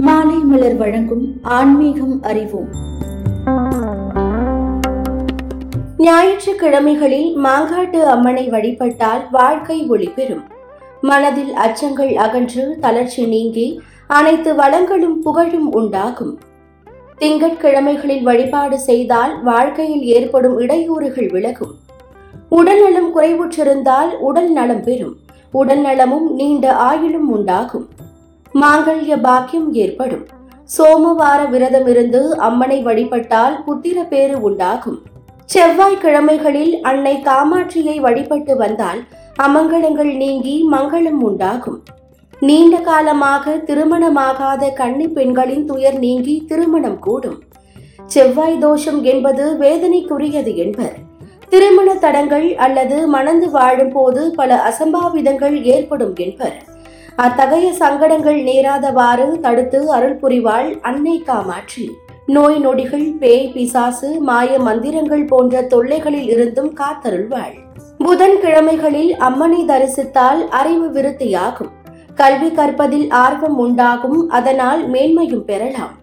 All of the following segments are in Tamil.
மாலை மலர் வழங்கும் ஆன்மீகம் அறிவோம். ஞாயிற்றுக்கிழமைகளில் மாங்காட்டு அம்மனை வழிபட்டால் வாழ்க்கை ஒளி பெறும். மனதில் அச்சங்கள் அகன்று தளர்ச்சி நீங்கி அனைத்து வளங்களும் புகழும் உண்டாகும். திங்கட்கிழமைகளில் வழிபாடு செய்தால் வாழ்க்கையில் ஏற்படும் இடையூறுகள் விலகும். உடல்நலம் குறைவுற்றிருந்தால் உடல் நலம் பெறும். உடல் நலமும் நீண்ட ஆயுளும் உண்டாகும். மாங்கல்ய பாக்கியம் ஏற்படும். சோமவார விரதமிருந்து அம்மனை வழிபட்டால் புத்திர பேறு உண்டாகும். செவ்வாய்க்கிழமைகளில் அன்னை காமாட்சியை வழிபட்டு வந்தால் அமங்கலங்கள் நீங்கி மங்களம் உண்டாகும். நீண்ட காலமாக திருமணமாகாத கன்னி பெண்களின் துயர் நீங்கி திருமணம் கூடும். செவ்வாய் தோஷம் என்பது வேதனைக்குரியது என்பர். திருமண தடங்கள் அல்லது மணந்து வாழும் போது பல அசம்பாவிதங்கள் ஏற்படும் என்பர். அத்தகைய சங்கடங்கள் நேராதவாறு தடுத்து அருள் புரிவாள் அன்னை காமாட்சி. நோய் நொடிகள் பேய் பிசாசு மாய மந்திரங்கள் போன்ற தொல்லைகளில் இருந்தும் காத்தருள்வாள். புதன் கிழமைகளில் அம்மனை தரிசித்தால் அறிவு விருத்தியாகும். கல்வி கற்பதில் ஆர்வம் உண்டாகும் அதனால் மேன்மையும் பெறலாம்.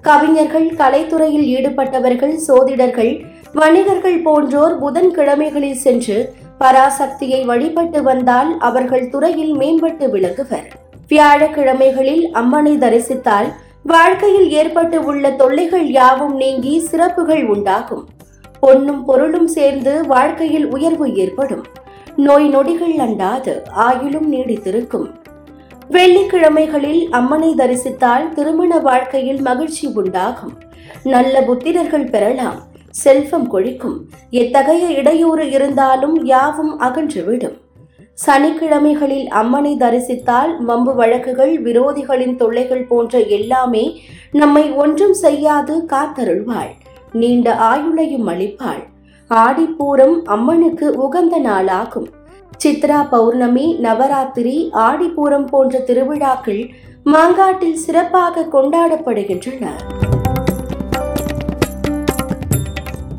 கவிஞர்கள் கலைத்துறையில் ஈடுபட்டவர்கள் சோதிடர்கள் வணிகர்கள் போன்றோர் புதன் கிழமைகளில் சென்று பராசக்தியை வழிபட்டு வந்தால் அவர்கள் துறையில் மேம்பட்டு விளங்குவர். வியாழக்கிழமைகளில் அம்மனை தரிசித்தால் வாழ்க்கையில் ஏற்பட்டு உள்ள தொல்லைகள் யாவும் நீங்கி சிறப்புகள் உண்டாகும். பொன்னும் பொருளும் சேர்ந்து வாழ்க்கையில் உயர்வு ஏற்படும். நோய் நொடிகள் அண்டாது ஆயுளும் நீடித்திருக்கும். வெள்ளிக்கிழமைகளில் அம்மனை தரிசித்தால் திருமண வாழ்க்கையில் மகிழ்ச்சி உண்டாகும். நல்ல புத்திரர்கள் பெறலாம். செல்வம் கொழிக்கும். எத்தகைய இடையூறு இருந்தாலும் யாவும் அகன்றுவிடும். சனிக்கிழமைகளில் அம்மனை தரிசித்தால் வம்பு வழக்குகள் விரோதிகளின் தொல்லைகள் போன்ற எல்லாமே நம்மை ஒன்றும் செய்யாது காத்தருள்வாள். நீண்ட ஆயுளையும் அளிப்பாள். ஆடிப்பூரம் அம்மனுக்கு உகந்த நாளாகும். சித்ரா பௌர்ணமி நவராத்திரி ஆடிப்பூரம் போன்ற திருவிழாக்கள் மாங்காட்டில் சிறப்பாக கொண்டாடப்படுகின்றன.